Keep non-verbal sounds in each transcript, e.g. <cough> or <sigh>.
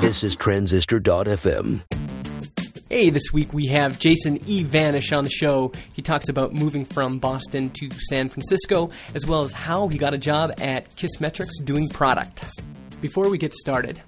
This is Transistor.fm. Hey, this week we have Jason E. Vanish on the show. He talks about moving from Boston to San Francisco, as well as how he got a job at Kissmetrics doing product. Before we get started,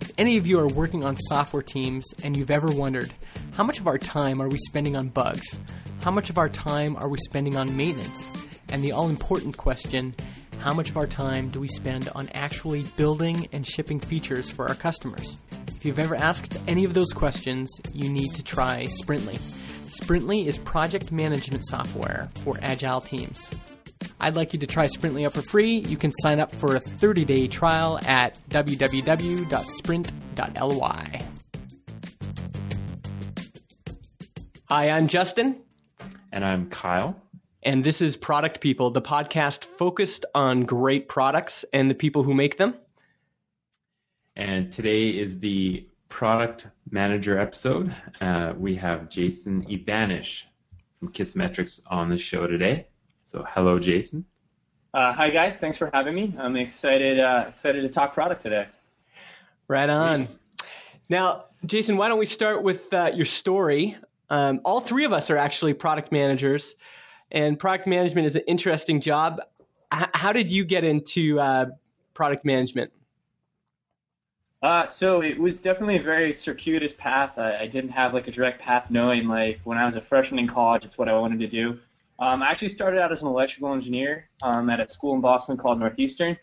if any of you are working on software teams and you've ever wondered, how much of our time are we spending on bugs? How much of our time are we spending on maintenance? And the all important question, how much of our time do we spend on actually building and shipping features for our customers? If you've ever asked any of those questions, you need to try Sprintly. Sprintly is project management software for agile teams. I'd like you to try Sprintly out for free. You can sign up for a 30 day trial at www.sprint.ly. Hi, I'm Justin. And I'm Kyle. And this is Product People, the podcast focused on great products and the people who make them. And today is the product manager episode. Uh, we have Jason Evanish from Kissmetrics on the show today. So, hello, Jason. Uh, hi, guys. Thanks for having me. I'm excited uh, excited to talk product today. Right on. Now, Jason, why don't we start with uh, your story? Um, all three of us are actually product managers, and product management is an interesting job. H- how did you get into uh, product management? Uh, so it was definitely a very circuitous path. I, I, didn't have like a direct path knowing like when I was a freshman in college, it's what I wanted to do. Um, I actually started out as an electrical engineer um, at a school in Boston called Northeastern.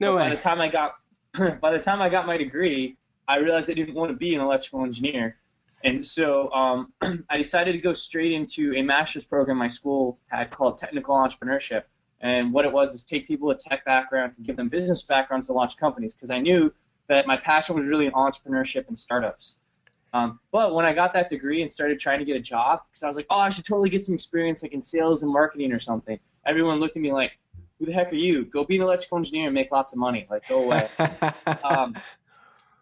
No but way. By the time I got <clears throat> by the time I got my degree, I realized I didn't want to be an electrical engineer, and so um, <clears throat> I decided to go straight into a master's program my school had called Technical Entrepreneurship. And what it was is take people with tech backgrounds and give them business backgrounds to launch companies because I knew that my passion was really in entrepreneurship and startups. Um, but when I got that degree and started trying to get a job, because I was like, oh, I should totally get some experience like in sales and marketing or something. Everyone looked at me like, who the heck are you? Go be an electrical engineer and make lots of money. Like, go away. <laughs> um,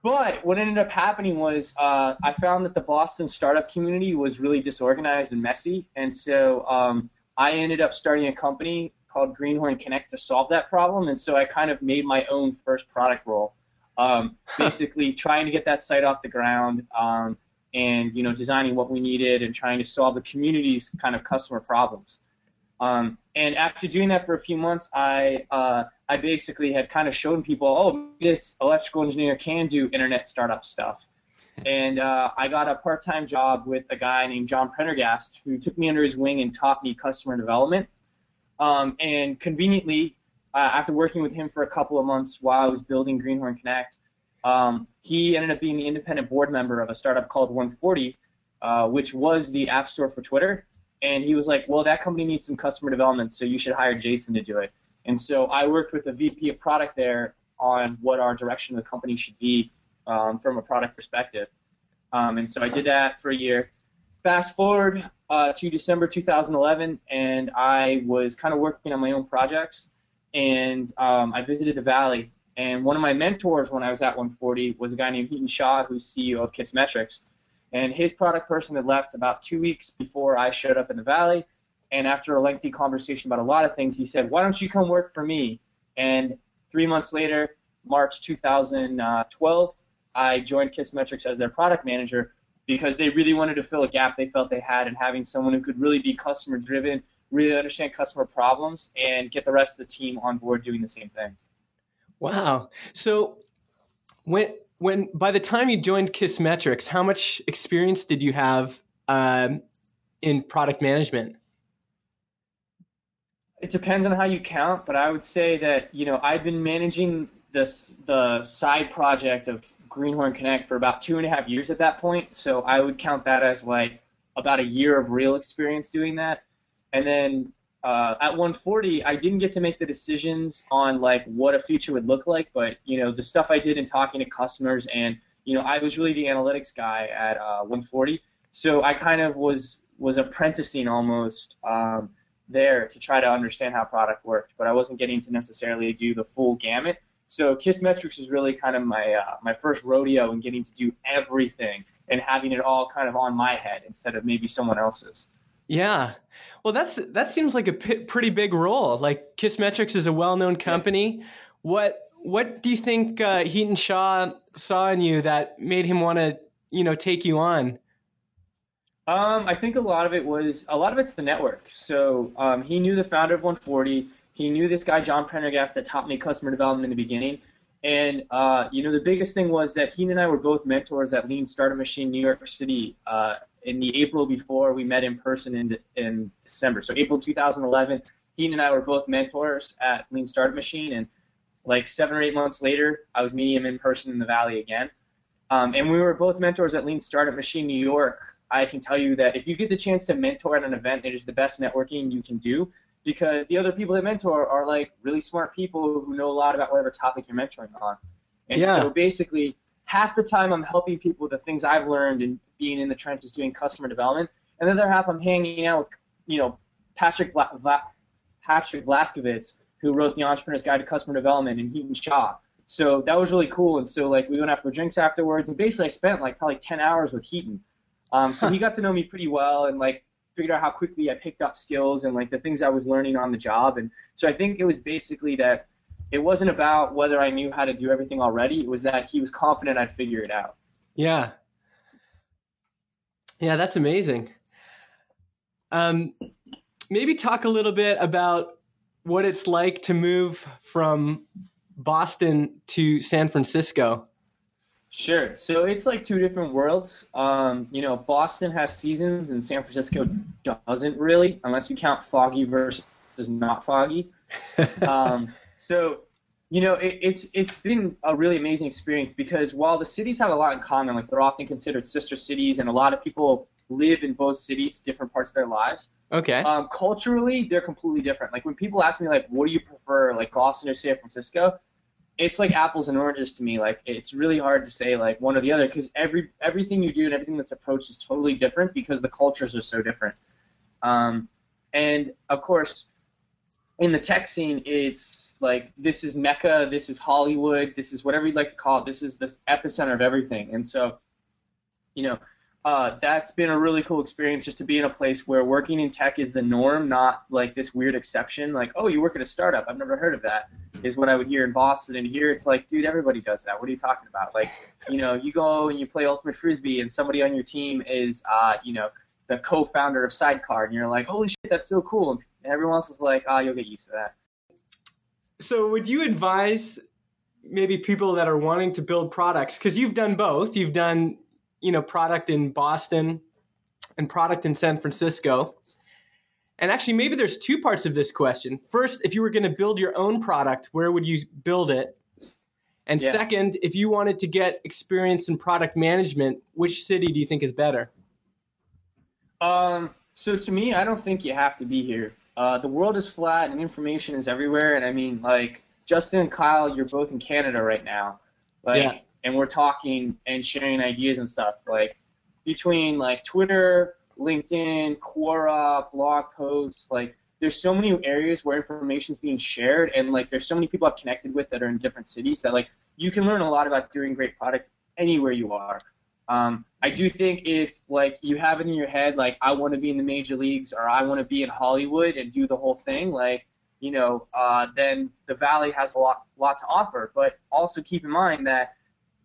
but what ended up happening was uh, I found that the Boston startup community was really disorganized and messy, and so um, I ended up starting a company called Greenhorn Connect to solve that problem. And so I kind of made my own first product role um, <laughs> basically trying to get that site off the ground um, and you know designing what we needed and trying to solve the community's kind of customer problems. Um, and after doing that for a few months, I uh, I basically had kind of shown people, oh, this electrical engineer can do internet startup stuff. And uh, I got a part-time job with a guy named John Prendergast who took me under his wing and taught me customer development. Um, and conveniently, uh, after working with him for a couple of months while I was building Greenhorn Connect, um, he ended up being the independent board member of a startup called 140, uh, which was the app store for Twitter. And he was like, well, that company needs some customer development, so you should hire Jason to do it. And so I worked with the VP of product there on what our direction of the company should be um, from a product perspective. Um, and so I did that for a year. Fast forward uh, to December 2011, and I was kind of working on my own projects and um, I visited the Valley. And one of my mentors when I was at 140 was a guy named Hiten Shah, who's CEO of Kissmetrics. And his product person had left about two weeks before I showed up in the Valley. And after a lengthy conversation about a lot of things, he said, Why don't you come work for me? And three months later, March 2012, I joined Kissmetrics as their product manager because they really wanted to fill a gap they felt they had in having someone who could really be customer driven really understand customer problems and get the rest of the team on board doing the same thing. Wow. So when when by the time you joined Kissmetrics, how much experience did you have um, in product management? It depends on how you count, but I would say that you know I've been managing this the side project of Greenhorn Connect for about two and a half years at that point. So I would count that as like about a year of real experience doing that. And then uh, at 140, I didn't get to make the decisions on like what a feature would look like, but you know the stuff I did in talking to customers, and you know I was really the analytics guy at uh, 140, so I kind of was was apprenticing almost um, there to try to understand how product worked, but I wasn't getting to necessarily do the full gamut. So Kissmetrics was really kind of my uh, my first rodeo in getting to do everything and having it all kind of on my head instead of maybe someone else's. Yeah. Well, that's that seems like a p- pretty big role. Like Kissmetrics is a well-known company. What what do you think uh, Hiten Shah saw in you that made him want to, you know, take you on? Um, I think a lot of it was a lot of it's the network. So um, he knew the founder of 140. He knew this guy John Prendergast that taught me customer development in the beginning. And uh, you know, the biggest thing was that he and I were both mentors at Lean Startup Machine, New York City, uh, in the April before we met in person in in December. So April 2011, he and I were both mentors at Lean Startup Machine, and like seven or eight months later, I was meeting him in person in the Valley again. Um, and we were both mentors at Lean Startup Machine New York. I can tell you that if you get the chance to mentor at an event, it is the best networking you can do because the other people that mentor are like really smart people who know a lot about whatever topic you're mentoring on. And Yeah. so basically, half the time I'm helping people with the things I've learned and being in the trenches doing customer development, and the other half I'm hanging out with, you know, Patrick Vla- Vla- Patrick Vlaskovits, who wrote The Entrepreneur's Guide to Customer Development, and Hiten Shah. So that was really cool. And so like we went out for drinks afterwards, and basically I spent like probably 10 hours with Hiten. Um, so he got to know me pretty well, and like figured out how quickly I picked up skills and like the things I was learning on the job. And so I think it was basically that it wasn't about whether I knew how to do everything already. It was that he was confident I'd figure it out. Yeah. Yeah, that's amazing. Um, maybe talk a little bit about what it's like to move from Boston to San Francisco. Sure. So it's like two different worlds. Um, you know, Boston has seasons and San Francisco doesn't really, unless you count foggy versus not foggy. <laughs> um, so, you know, it, it's it's been a really amazing experience because while the cities have a lot in common, like they're often considered sister cities, and a lot of people live in both cities, different parts of their lives. Okay. Um, culturally, they're completely different. Like when people ask me, like, what do you prefer, like Boston or San Francisco? It's like apples and oranges to me. Like it's really hard to say like one or the other because every everything you do and everything that's approached is totally different because the cultures are so different. Um, and of course, in the tech scene, it's like this is Mecca, this is Hollywood, this is whatever you'd like to call it. This is the epicenter of everything. And so, you know, uh, that's been a really cool experience just to be in a place where working in tech is the norm, not like this weird exception. Like, oh, you work at a startup. I've never heard of that. Is what I would hear in Boston. And here it's like, dude, everybody does that. What are you talking about? Like, <laughs> you know, you go and you play ultimate frisbee, and somebody on your team is, uh, you know, the co-founder of Sidecar, and you're like, holy shit, that's so cool. And everyone else is like, ah, oh, you'll get used to that. So, would you advise maybe people that are wanting to build products because you've done both? You've done, you know, product in Boston and product in San Francisco. And actually, maybe there's two parts of this question. First, if you were going to build your own product, where would you build it? And Yeah. second, if you wanted to get experience in product management, which city do you think is better? Um, so to me, I don't think you have to be here. Uh, the world is flat and information is everywhere. And I mean, like Justin and Kyle, you're both in Canada right now, like, Yeah. and we're talking and sharing ideas and stuff. Like between like Twitter, LinkedIn, Quora, blog posts, like there's so many areas where information is being shared, and like there's so many people I've connected with that are in different cities that like you can learn a lot about doing great product anywhere you are. Um, I do think if like you have it in your head, like I want to be in the major leagues or I want to be in Hollywood and do the whole thing, like you know, uh, then the Valley has a lot lot to offer. But also keep in mind that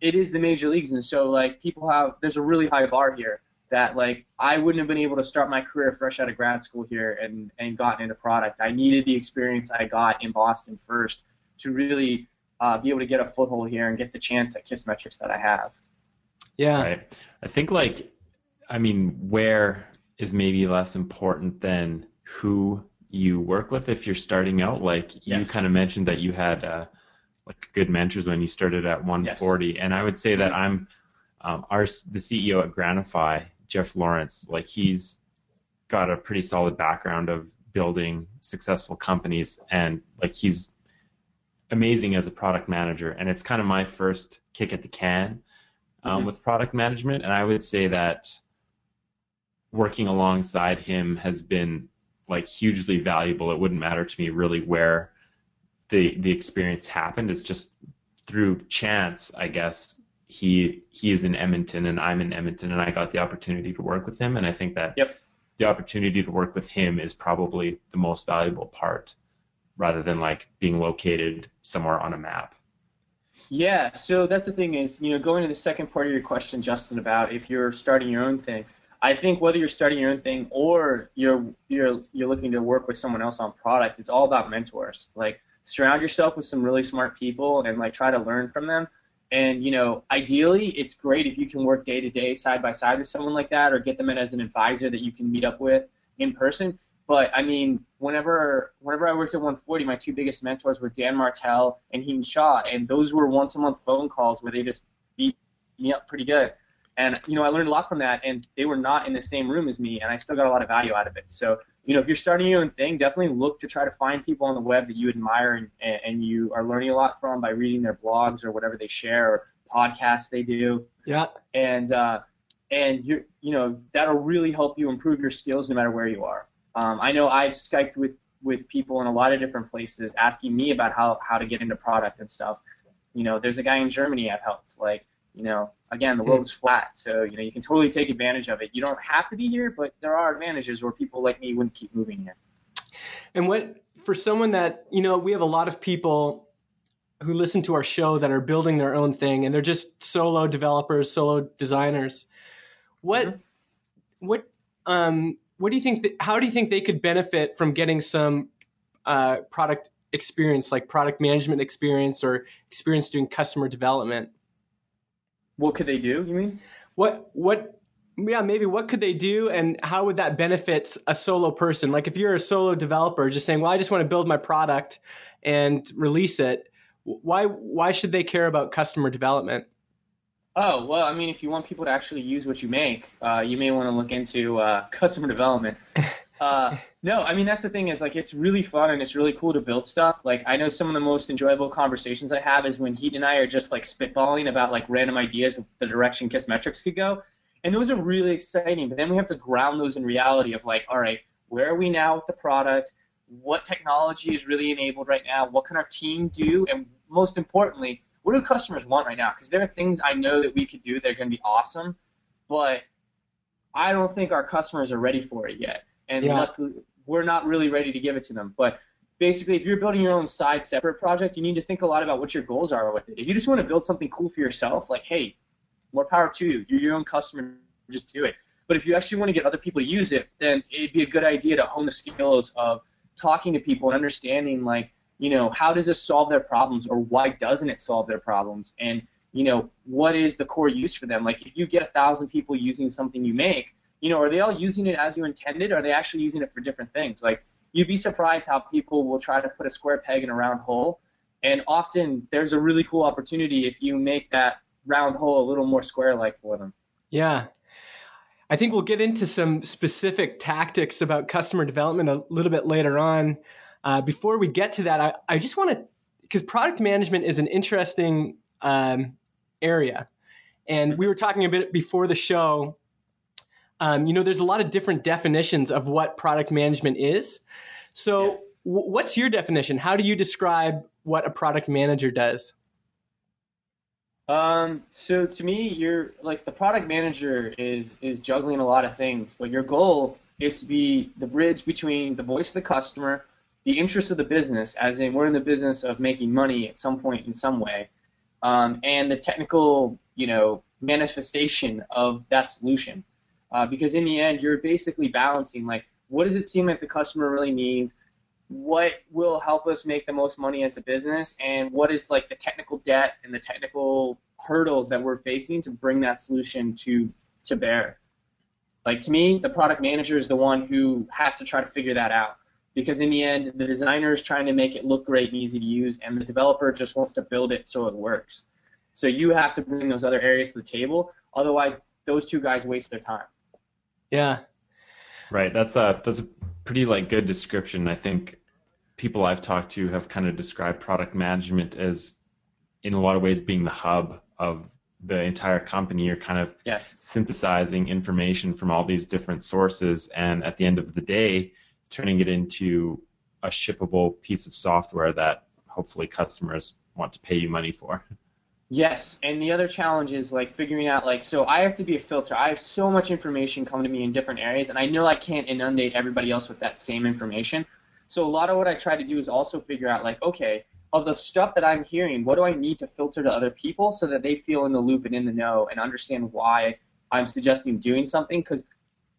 it is the major leagues, and so like people have there's a really high bar here that like I wouldn't have been able to start my career fresh out of grad school here and and gotten into product. I needed the experience I got in Boston first to really uh, be able to get a foothold here and get the chance at Kissmetrics that I have. Yeah. Right. I think like I mean where is maybe less important than who you work with if you're starting out. Like you kind of mentioned that you had uh, like good mentors when you started at 140, and I would say that I'm um, our the CEO at Granify, Jeff Lawrence. Like he's got a pretty solid background of building successful companies, and like he's amazing as a product manager. And it's kind of my first kick at the can um, Mhm. with product management, and I would say that working alongside him has been like hugely valuable. It wouldn't matter to me really where the the experience happened. It's just through chance, I guess. He he is in Edmonton and I'm in Edmonton, and I got the opportunity to work with him. And I think that Yep. the opportunity to work with him is probably the most valuable part, rather than like being located somewhere on a map. Yeah, so that's the thing is, you know, going to the second part of your question, Justin, about if you're starting your own thing. I think whether you're starting your own thing or you're you're you're looking to work with someone else on product, it's all about mentors. Like surround yourself with some really smart people and like try to learn from them. And you know, ideally, it's great if you can work day to day, side by side with someone like that, or get them in as an advisor that you can meet up with in person. But I mean, whenever whenever I worked at 140, my two biggest mentors were Dan Martell and Hiten Shah, and those were once a month phone calls where they just beat me up pretty good. And you know, I learned a lot from that, and they were not in the same room as me, and I still got a lot of value out of it. So you know, if you're starting your own thing, definitely look to try to find people on the web that you admire and, and you are learning a lot from by reading their blogs or whatever they share or podcasts they do. Yeah. And uh, and you you know that'll really help you improve your skills no matter where you are. Um, I know I've Skyped with, with people in a lot of different places asking me about how, how to get into product and stuff. You know, there's a guy in Germany I've helped. Like, you know, again, the world is flat, so you know you can totally take advantage of it. You don't have to be here, but there are advantages where people like me wouldn't keep moving here. And what for someone that you know, we have a lot of people who listen to our show that are building their own thing, and they're just solo developers, solo designers. What mm-hmm. what um, what do you think? That, how do you think they could benefit from getting some uh, product experience, like product management experience or experience doing customer development? What could they do? You mean? What what? Yeah, maybe what could they do, and how would that benefit a solo person? Like if you're a solo developer, just saying, "Well, I just want to build my product and release it." Why why should they care about customer development? Oh well, I mean, if you want people to actually use what you make, uh, you may want to look into uh, customer development. <laughs> Uh, no, I mean that's the thing is like it's really fun and it's really cool to build stuff. Like I know some of the most enjoyable conversations I have is when he and I are just like spitballing about like random ideas of the direction Kissmetrics could go, and those are really exciting. But then we have to ground those in reality of like, all right, where are we now with the product? What technology is really enabled right now? What can our team do? And most importantly, what do customers want right now? Because there are things I know that we could do that are going to be awesome, but I don't think our customers are ready for it yet. And yeah. luckily, we're not really ready to give it to them. But basically, if you're building your own side separate project, you need to think a lot about what your goals are with it. If you just want to build something cool for yourself, like, hey, more power to you. You're your own customer, just do it. But if you actually want to get other people to use it, then it'd be a good idea to hone the skills of talking to people and understanding, like, you know, how does this solve their problems or why doesn't it solve their problems? And, you know, what is the core use for them? Like if you get a thousand people using something you make, you know, are they all using it as you intended? Or are they actually using it for different things? Like you'd be surprised how people will try to put a square peg in a round hole. And often there's a really cool opportunity if you make that round hole a little more square like for them. Yeah. I think we'll get into some specific tactics about customer development a little bit later on. Uh, before we get to that, I, I just want to, because product management is an interesting um, area. And we were talking a bit before the show. Um, you know, there's a lot of different definitions of what product management is. So, yeah. w- what's your definition? How do you describe what a product manager does? Um, so to me, you're like the product manager is is juggling a lot of things, but your goal is to be the bridge between the voice of the customer the interest of the business, as in we're in the business of making money at some point in some way, um, and the technical, you know, manifestation of that solution. Uh, because in the end, you're basically balancing like what does it seem like the customer really needs, what will help us make the most money as a business, and what is like the technical debt and the technical hurdles that we're facing to bring that solution to to bear. Like to me, the product manager is the one who has to try to figure that out because in the end, the designer is trying to make it look great and easy to use, and the developer just wants to build it so it works. So you have to bring those other areas to the table. Otherwise, those two guys waste their time. Yeah. Right. That's a that's a pretty like good description. I think people I've talked to have kind of described product management as, in a lot of ways, being the hub of the entire company. You're kind of yes. synthesizing information from all these different sources, and at the end of the day, turning it into a shippable piece of software that hopefully customers want to pay you money for. Yes, and the other challenge is like figuring out like so I have to be a filter. I have so much information coming to me in different areas and I know I can't inundate everybody else with that same information. So a lot of what I try to do is also figure out like okay, of the stuff that I'm hearing, what do I need to filter to other people so that they feel in the loop and in the know and understand why I'm suggesting doing something? Because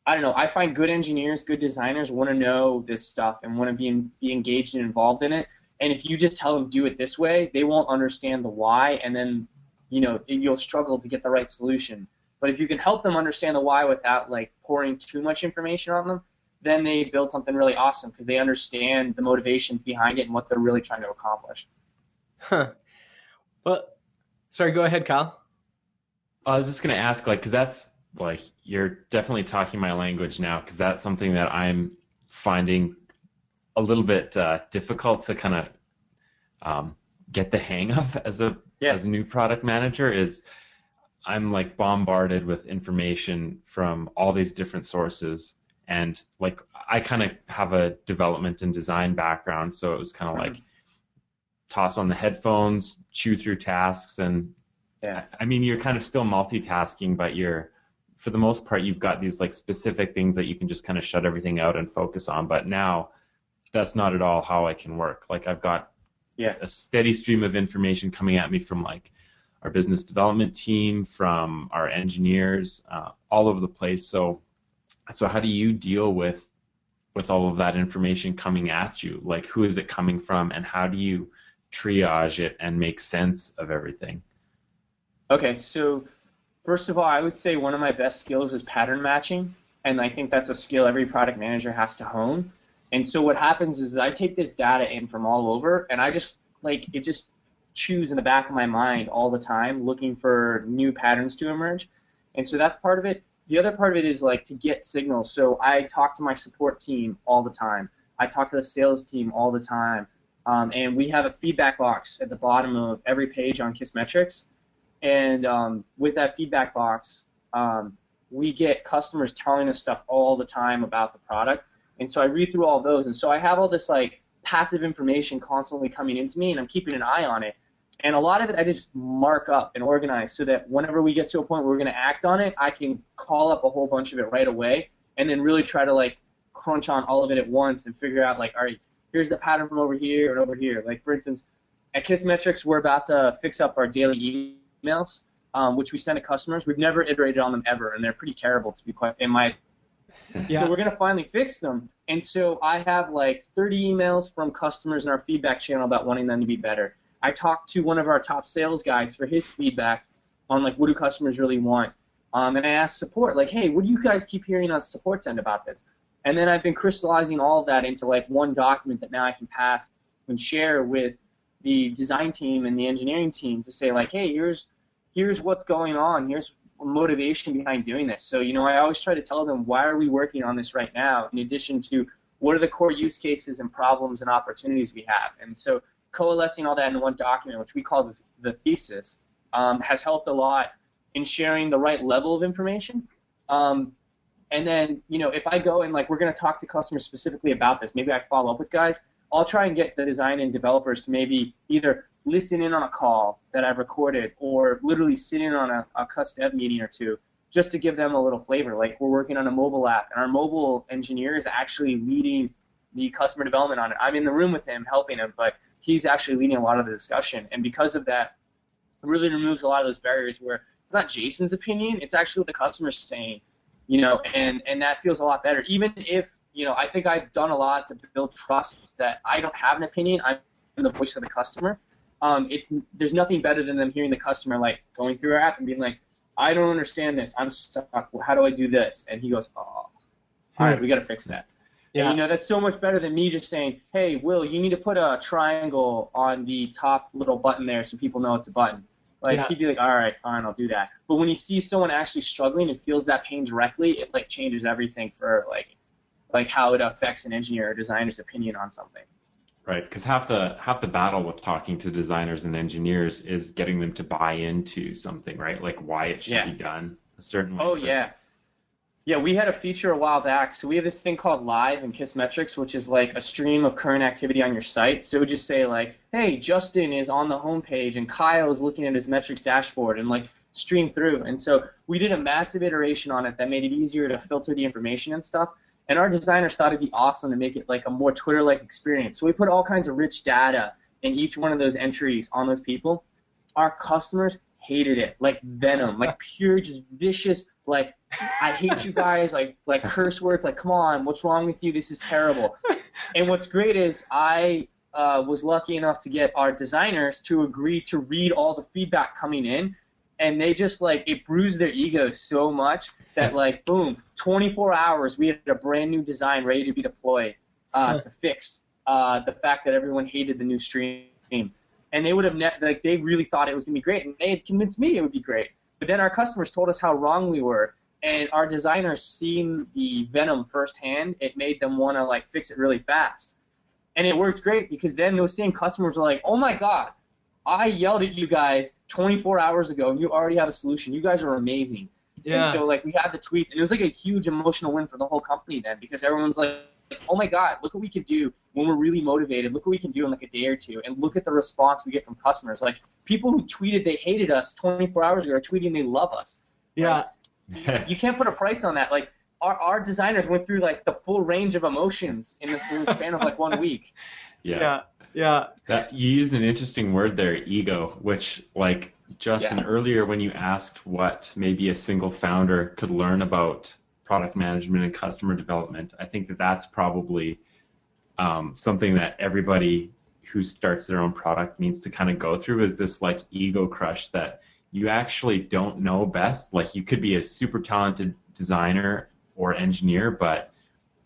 I don't know, I find good engineers, good designers want to know this stuff and want to be in, be engaged and involved in it. And if you just tell them do it this way, they won't understand the why, and then you know you'll struggle to get the right solution. But if you can help them understand the why without like pouring too much information on them, then they build something really awesome because they understand the motivations behind it and what they're really trying to accomplish. Huh. Well, sorry, go ahead, Kyle. I was just going to ask, like, because that's like you're definitely talking my language now, because that's something that I'm finding a little bit uh, difficult to kind of um, get the hang of as a Yeah. as a new product manager. Is I'm like bombarded with information from all these different sources, and like I kind of have a development and design background, so it was kind of like toss on the headphones, chew through tasks, and Yeah. I mean, you're kind of still multitasking, but you're, for the most part, you've got these like specific things that you can just kind of shut everything out and focus on. But now, that's not at all how I can work. Like I've got Yeah. a steady stream of information coming at me from like our business development team, from our engineers, uh, all over the place. So, so how do you deal with with all of that information coming at you? Like, who is it coming from, and how do you triage it and make sense of everything? Okay, so first of all, I would say one of my best skills is pattern matching, and I think that's a skill every product manager has to hone. And so what happens is I take this data in from all over, and I just like it just chews in the back of my mind all the time, looking for new patterns to emerge. And so that's part of it. The other part of it is like to get signals. So I talk to my support team all the time. I talk to the sales team all the time. Um, and we have a feedback box at the bottom of every page on Kissmetrics. And um, with that feedback box, um, we get customers telling us stuff all the time about the product. And so I read through all those. And so I have all this like passive information constantly coming into me, and I'm keeping an eye on it. And a lot of it I just mark up and organize so that whenever we get to a point where we're going to act on it, I can call up a whole bunch of it right away and then really try to like crunch on all of it at once and figure out like, all right, here's the pattern from over here and over here. Like for instance, at Kissmetrics, we're about to fix up our daily emails, um, which we send to customers. We've never iterated on them ever, and they're pretty terrible to be quite in my Yeah. so we're gonna finally fix them. And so I have like 30 emails from customers in our feedback channel about wanting them to be better. I talked to one of our top sales guys for his feedback on like what do customers really want. Um, and I asked support like, hey, what do you guys keep hearing on support's end about this? And then I've been crystallizing all of that into like one document that now I can pass and share with the design team and the engineering team to say like, hey, here's here's what's going on. Here's motivation behind doing this. So, you know, I always try to tell them why are we working on this right now, in addition to what are the core use cases and problems and opportunities we have. And so, coalescing all that in one document, which we call the, the thesis, um, has helped a lot in sharing the right level of information. Um, and then, you know, if I go and like we're going to talk to customers specifically about this, maybe I follow up with guys. I'll try and get the design and developers to maybe either listen in on a call that I've recorded or literally sit in on a, a custom dev meeting or two just to give them a little flavor. Like we're working on a mobile app and our mobile engineer is actually leading the customer development on it. I'm in the room with him helping him, but he's actually leading a lot of the discussion. And because of that, it really removes a lot of those barriers where it's not Jason's opinion, it's actually what the customer's saying, you know, and, and that feels a lot better. Even if, you know, I think I've done a lot to build trust that I don't have an opinion, I'm the voice of the customer um, it's there's nothing better than them hearing the customer like going through our app and being like, I don't understand this. I'm stuck. How do I do this? And he goes, Oh, all right, we got to fix that. Yeah. And, you know, that's so much better than me just saying, Hey, Will, you need to put a triangle on the top little button there so people know it's a button. Like Yeah. he'd be like, All right, fine, I'll do that. But when he sees someone actually struggling and feels that pain directly, it like changes everything for like like how it affects an engineer or designer's opinion on something. Right, because half the half the battle with talking to designers and engineers is getting them to buy into something, right? Like why it should Yeah. be done a certain way. Oh So- yeah. Yeah, we had a feature a while back. So we have this thing called Live in Kissmetrics, which is like a stream of current activity on your site. So it would just say like, "Hey, Justin is on the homepage and Kyle is looking at his metrics dashboard," and like stream through. And so we did a massive iteration on it that made it easier to filter the information and stuff. And our designers thought it'd be awesome to make it like a more Twitter-like experience. So we put all kinds of rich data in each one of those entries on those people, our customers hated it like venom, like <laughs> pure just vicious like I hate you guys, like like curse words, like come on, what's wrong with you? This is terrible. And what's great is I uh, was lucky enough to get our designers to agree to read all the feedback coming in, and they just like it bruised their egos so much that like boom, 24 hours we had a brand new design ready to be deployed uh, to fix uh, the fact that everyone hated the new stream. And they would have ne- like they really thought it was gonna be great, and they had convinced me it would be great. But then our customers told us how wrong we were, and our designers seeing the venom firsthand, it made them want to like fix it really fast. And it worked great because then those same customers were like, "Oh my god, I yelled at you guys 24 hours ago, and you already have a solution. You guys are amazing." Yeah. And so like we had the tweets, and it was like a huge emotional win for the whole company then because everyone's like, "Oh my god, look what we can do when we're really motivated. Look what we can do in like a day or two, and look at the response we get from customers. Like people who tweeted they hated us 24 hours ago are tweeting they love us. yeah. You can't put a price on that. Like our, our designers went through like the full range of emotions in the, in the span of like one week. <laughs> yeah. Yeah. Yeah. That you used an interesting word there, ego, which like Justin Yeah. earlier when you asked what maybe a single founder could learn about product management and customer development, I think that that's probably um, something that everybody who starts their own product needs to kind of go through is this like ego crush that you actually don't know best. Like you could be a super talented designer or engineer, but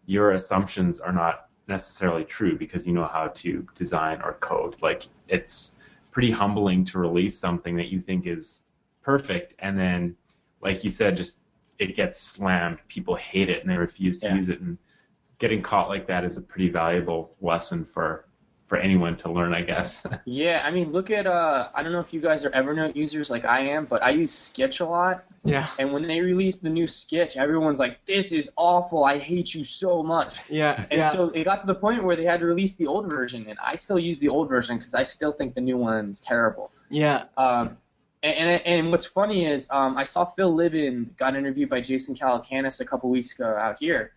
your assumptions are not necessarily true because you know how to design or code. Like it's pretty humbling to release something that you think is perfect and then like you said just it gets slammed. People hate it and they refuse to Yeah. use it and getting caught like that is a pretty valuable lesson for for anyone to learn, I guess. <laughs> Yeah, I mean, look at uh, I don't know if you guys are Evernote users like I am, but I use Skitch a lot. Yeah. And when they released the new Skitch, everyone's like, "This is awful. I hate you so much." Yeah. And Yeah. so it got to the point where they had to release the old version, and I still use the old version because I still think the new one's terrible. Yeah. Um, and, and and what's funny is um, I saw Phil Libin got interviewed by Jason Calacanis a couple weeks ago out here,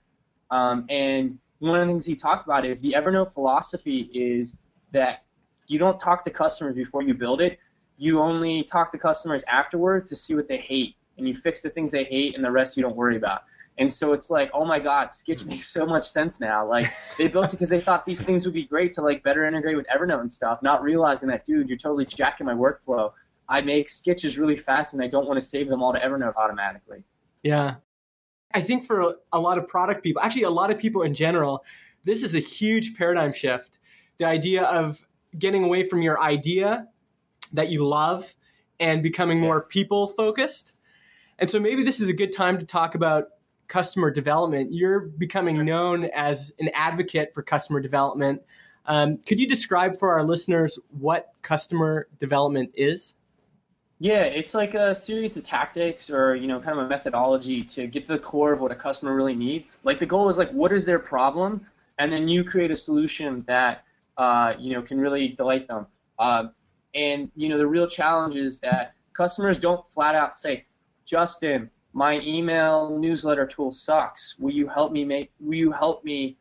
um, and one of the things he talked about is the Evernote philosophy is that you don't talk to customers before you build it. You only talk to customers afterwards to see what they hate, and you fix the things they hate, and the rest you don't worry about. And so it's like, oh my God, Skitch makes so much sense now. Like they <laughs> built it because they thought these things would be great to like better integrate with Evernote and stuff, not realizing that, dude, you're totally jacking my workflow. I make sketches really fast, and I don't want to save them all to Evernote automatically. Yeah. I think for a, a lot of product people, actually a lot of people in general, this is a huge paradigm shift. The idea of getting away from your idea that you love and becoming more people focused. And so maybe this is a good time to talk about customer development. You're becoming known as an advocate for customer development. Um, could you describe for our listeners what customer development is? Yeah, it's like a series of tactics or, you know, kind of a methodology to get to the core of what a customer really needs. Like the goal is like, what is their problem? And then you create a solution that, uh, you know, can really delight them. Uh, and, you know, the real challenge is that customers don't flat out say, Justin, my email newsletter tool sucks. Will you help me make, will you help me,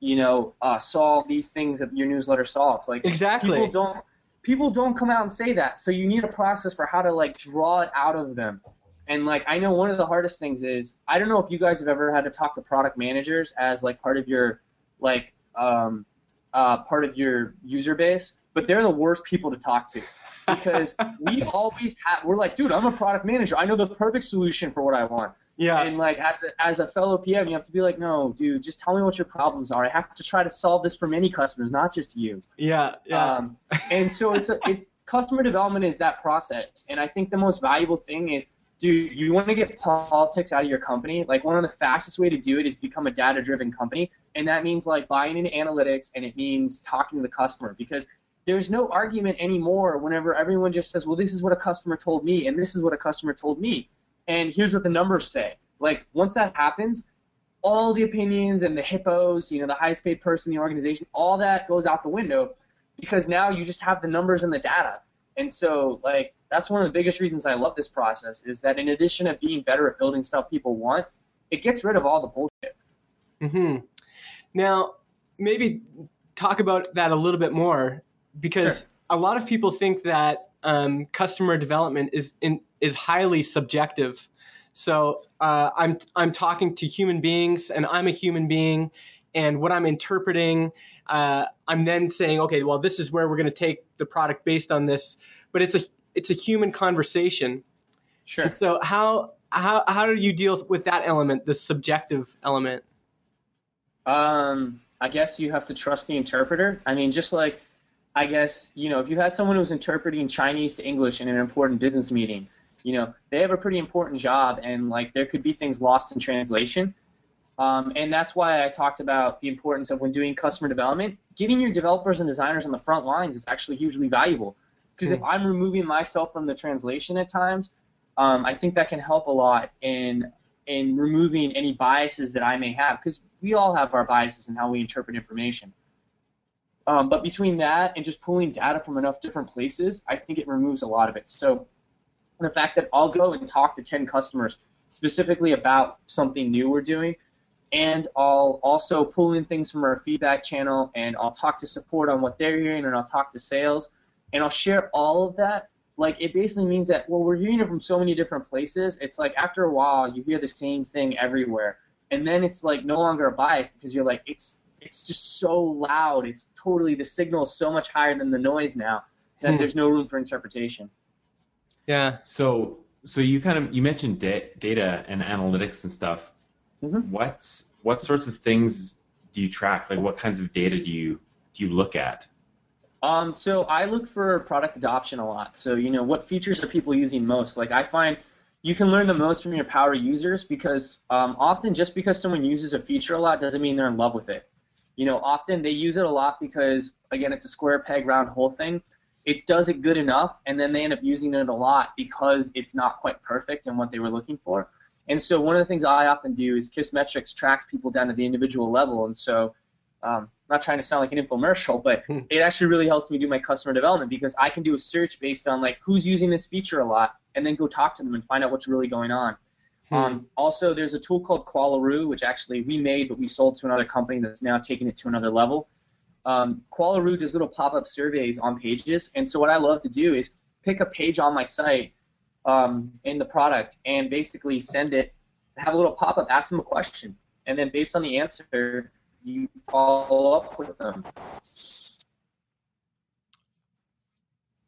you know, uh, solve these things that your newsletter solves? Like, Exactly. people don't people don't come out and say that. So you need a process for how to like draw it out of them. And like i know one of the hardest things is i don't know if you guys have ever had to talk to product managers as like part of your like um, uh, part of your user base but they're the worst people to talk to. Because we <laughs> always have we're like dude i'm a product manager. I know the perfect solution for what i want Yeah. and like as a, as a fellow PM, you have to be like, no, dude, just tell me what your problems are. I have to try to solve this for many customers, not just you. Yeah. Yeah. Um, and so it's a, it's customer development is that process, and I think the most valuable thing is, dude, you want to get politics out of your company. Like one of the fastest way to do it is become a data-driven company, and that means like buying into analytics, and it means talking to the customer because there's no argument anymore whenever everyone just says, well, this is what a customer told me, and this is what a customer told me, and here's what the numbers say. Like once that happens, all the opinions and the hippos, you know, the highest paid person in the organization, all that goes out the window because now you just have the numbers and the data. And so, like, that's one of the biggest reasons I love this process is that in addition to being better at building stuff people want, it gets rid of all the bullshit. hmm Now, maybe talk about that a little bit more. because Sure. a lot of people think that um, customer development is in, is highly subjective. So uh, I'm I'm talking to human beings, and I'm a human being, and what I'm interpreting, uh, I'm then saying, okay, well, this is where we're going to take the product based on this. But it's a it's a human conversation. Sure. And so how how how do you deal with that element, the subjective element? Um, I guess you have to trust the interpreter. I mean, just like, I guess, you know, if you had someone who was interpreting Chinese to English in an important business meeting, you know, they have a pretty important job, and like there could be things lost in translation. Um, and that's why I talked about the importance of when doing customer development, getting your developers and designers on the front lines is actually hugely valuable. Because if I'm removing myself from the translation at times, um, I think that can help a lot in in removing any biases that I may have. Because we all have our biases in how we interpret information. Um, but between that and just pulling data from enough different places, I think it removes a lot of it. So the fact that I'll go and talk to 10 customers specifically about something new we're doing, and I'll also pull in things from our feedback channel, and I'll talk to support on what they're hearing, and I'll talk to sales, and I'll share all of that. Like it basically means that well, we're hearing it from so many different places. It's like after a while, you hear the same thing everywhere, and then it's like no longer a bias because you're like it's it's just so loud. It's totally the signal is so much higher than the noise now that Hmm. there's no room for interpretation. Yeah. So so you kind of you mentioned da- data and analytics and stuff. Mhm. What what sorts of things do you track? Like what kinds of data do you do you look at? Um, so I look for product adoption a lot. So you know, what features are people using most? Like I find you can learn the most from your power users because um, often just because someone uses a feature a lot doesn't mean they're in love with it. You know, often they use it a lot because again, it's a square peg round hole thing. It does it good enough, and then they end up using it a lot because it's not quite perfect and what they were looking for. And so one of the things I often do is Kissmetrics tracks people down to the individual level, and so um, not trying to sound like an infomercial, but Hmm. it actually really helps me do my customer development because I can do a search based on like who's using this feature a lot, and then go talk to them and find out what's really going on. Hmm. Um, also, there's a tool called Qualaroo, which actually we made, but we sold to another company that's now taking it to another level. Um, Qualaroo does little pop-up surveys on pages, and so what I love to do is pick a page on my site um, in the product and basically send it, have a little pop-up, ask them a question, and then based on the answer, you follow up with them.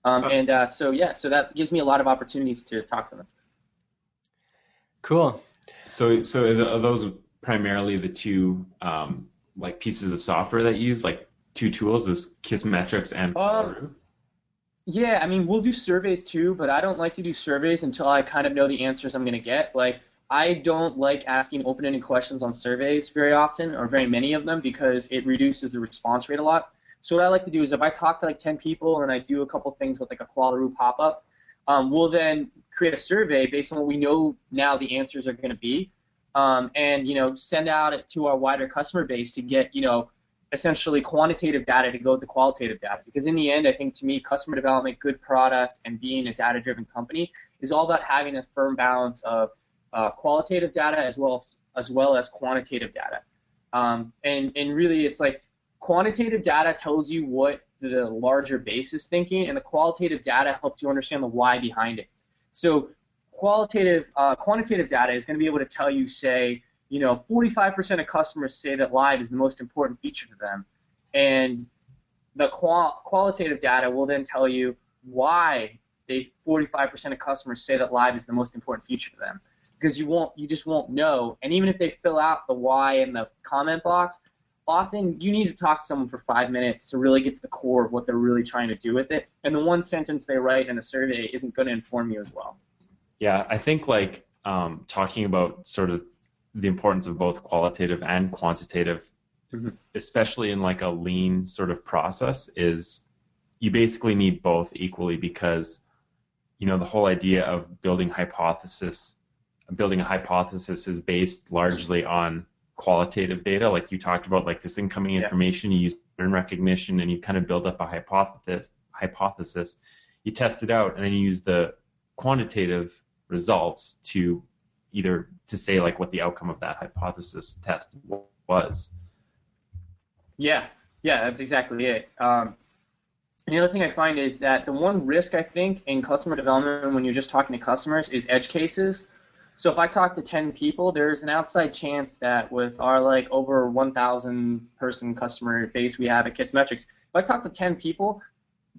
Um, and uh, so yeah, so that gives me a lot of opportunities to talk to them. Cool. So so is are those primarily the two um, like pieces of software that you use, like two tools, is Kissmetrics and Um? Yeah, I mean, we'll do surveys too, but I don't like to do surveys until I kind of know the answers I'm going to get. Like, I don't like asking open-ended questions on surveys very often, or very many of them, because it reduces the response rate a lot. So what I like to do is if I talk to like 10 people and I do a couple things with like a Qualaroo pop-up, um, we'll then create a survey based on what we know now the answers are going to be, um, and you know send out it to our wider customer base to get you know essentially quantitative data to go with the qualitative data. Because in the end, I think to me, customer development, good product, and being a data-driven company is all about having a firm balance of uh, qualitative data as well as well as quantitative data. Um, and and really, it's like quantitative data tells you what the larger base is thinking, and the qualitative data helps you understand the why behind it. So qualitative, uh, quantitative data is going to be able to tell you, say, you know, 45% of customers say that live is the most important feature to them, and the qual- qualitative data will then tell you why they 45% of customers say that live is the most important feature to them. Because you won't you just won't know. And even if they fill out the why in the comment box often you need to talk to someone for five minutes to really get to the core of what they're really trying to do with it. And the one sentence they write in a survey isn't going to inform you as well. Yeah, I think like um, talking about sort of the importance of both qualitative and quantitative, Mhm. especially in like a lean sort of process, is you basically need both equally because you know the whole idea of building hypothesis, building a hypothesis is based largely on qualitative data, like you talked about, like this incoming Yeah. information, you use pattern recognition, and you kind of build up a hypothesis. Hypothesis, you test it out, and then you use the quantitative results to either to say like what the outcome of that hypothesis test was. Yeah, yeah, that's exactly it. Um, the other thing I find is that the one risk I think in customer development when you're just talking to customers is edge cases. So if I talk to 10 people, there's an outside chance that with our like over 1,000 person customer base we have at Kissmetrics, if I talk to 10 people,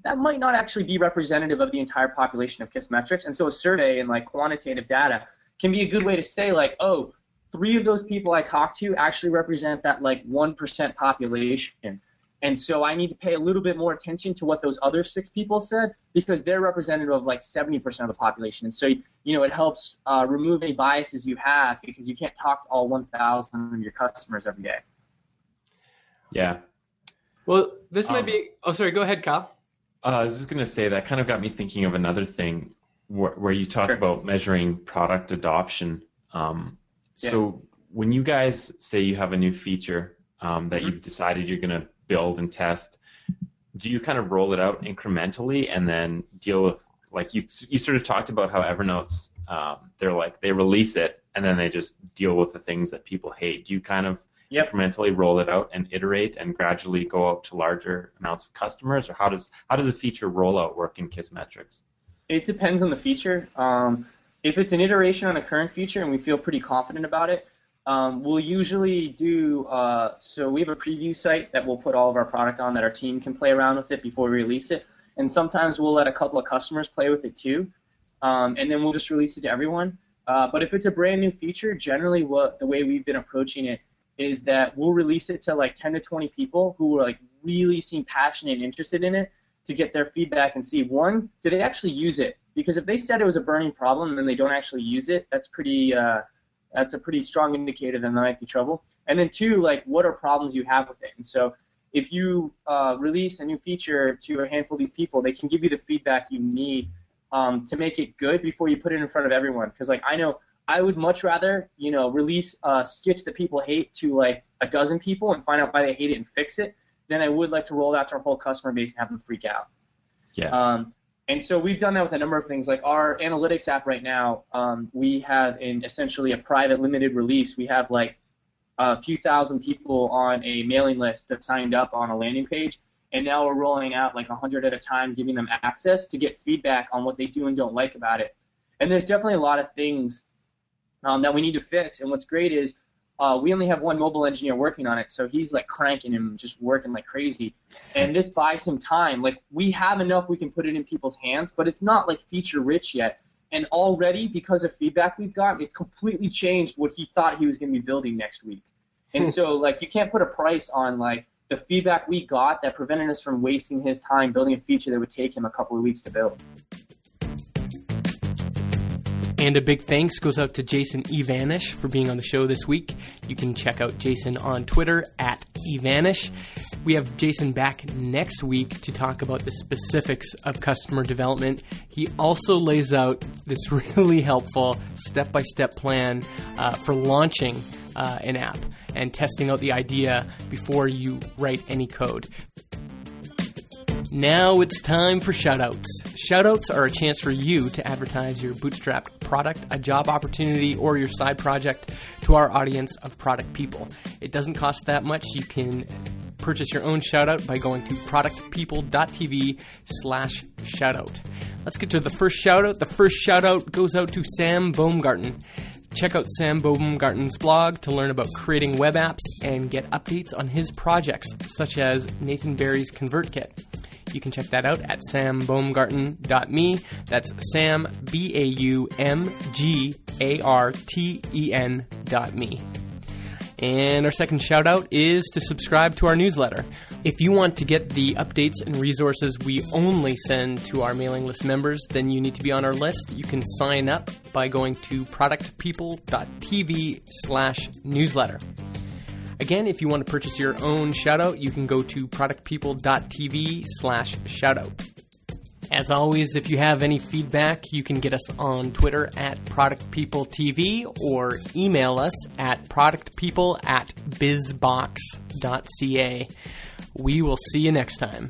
that might not actually be representative of the entire population of Kissmetrics. And so a survey and like quantitative data can be a good way to say like, oh, three of those people I talked to actually represent that like 1% population. And so I need to pay a little bit more attention to what those other six people said because they're representative of like 70% of the population. And so, you know, it helps uh, remove any biases you have because you can't talk to all 1,000 of your customers every day. Yeah. Well, this might Um, be. Oh, sorry. Go ahead, Kyle. Uh, I was just going to say that kind of got me thinking of another thing where, where you talk Sure. about measuring product adoption. Um, So when you guys say you have a new feature um, that Mhm. you've decided you're going to build and test, do you kind of roll it out incrementally and then deal with like you you sort of talked about how Evernote's um, they're like they release it and then they just deal with the things that people hate. Do you kind of Yep. incrementally roll it out and iterate and gradually go out to larger amounts of customers, or how does how does a feature rollout work in Kissmetrics? It depends on the feature. Um, if it's an iteration on a current feature and we feel pretty confident about it, um, we'll usually do. Uh, so we have a preview site that we'll put all of our product on that our team can play around with it before we release it. And sometimes we'll let a couple of customers play with it too, um, and then we'll just release it to everyone. Uh, but if it's a brand new feature, generally what the way we've been approaching it is that we'll release it to like 10 to 20 people who are like really seem passionate and interested in it to get their feedback and see one, do they actually use it? Because if they said it was a burning problem and they don't actually use it, that's pretty uh, that's a pretty strong indicator that there might be trouble. And then two, like what are problems you have with it? And so if you uh, release a new feature to a handful of these people, they can give you the feedback you need um, to make it good before you put it in front of everyone. Because like I know I would much rather you know release a sketch that people hate to like a dozen people and find out why they hate it and fix it than I would like to roll out to our whole customer base and have them freak out. Yeah. Um, and so we've done that with a number of things. Like our analytics app right now, um, we have in essentially a private limited release. We have like a few thousand people on a mailing list that signed up on a landing page, and now we're rolling out like 100 at a time, giving them access to get feedback on what they do and don't like about it. And there's definitely a lot of things um, that we need to fix. And what's great is uh, we only have one mobile engineer working on it, so he's like cranking and just working like crazy. And this buys him time. Like we have enough, we can put it in people's hands, but it's not like feature rich yet. And already, because of feedback we've gotten, it's completely changed what he thought he was going to be building next week. And so, like, you can't put a price on like the feedback we got that prevented us from wasting his time building a feature that would take him a couple of weeks to build. And a big thanks goes out to Jason Evanish for being on the show this week. You can check out Jason on Twitter at Evanish. We have Jason back next week to talk about the specifics of customer development. He also lays out this <laughs> really helpful step by step plan uh, for launching uh, an app and testing out the idea before you write any code. Now it's time for shoutouts. Shoutouts are a chance for you to advertise your bootstrapped product, a job opportunity, or your side project to our audience of product people. It doesn't cost that much. You can purchase your own shoutout by going to productpeople.tv slash shoutout. Let's get to the first shoutout. The first shoutout goes out to Sam Baumgarten. Check out Sam Baumgarten's blog to learn about creating web apps and get updates on his projects, such as Nathan Barry's ConvertKit. You can check that out at sambaumgarten.me. That's Sam, B A U M G A R T E dot me. And our second shout out is to subscribe to our newsletter. If you want to get the updates and resources we only send to our mailing list members, then you need to be on our list. You can sign up by going to productpeople.tv slash newsletter. Again, if you want to purchase your own shoutout, you can go to productpeople.tv slash shoutout. As always, if you have any feedback, you can get us on Twitter at ProductPeopleTV or email us at productpeople at bizbox.ca. We will see you next time.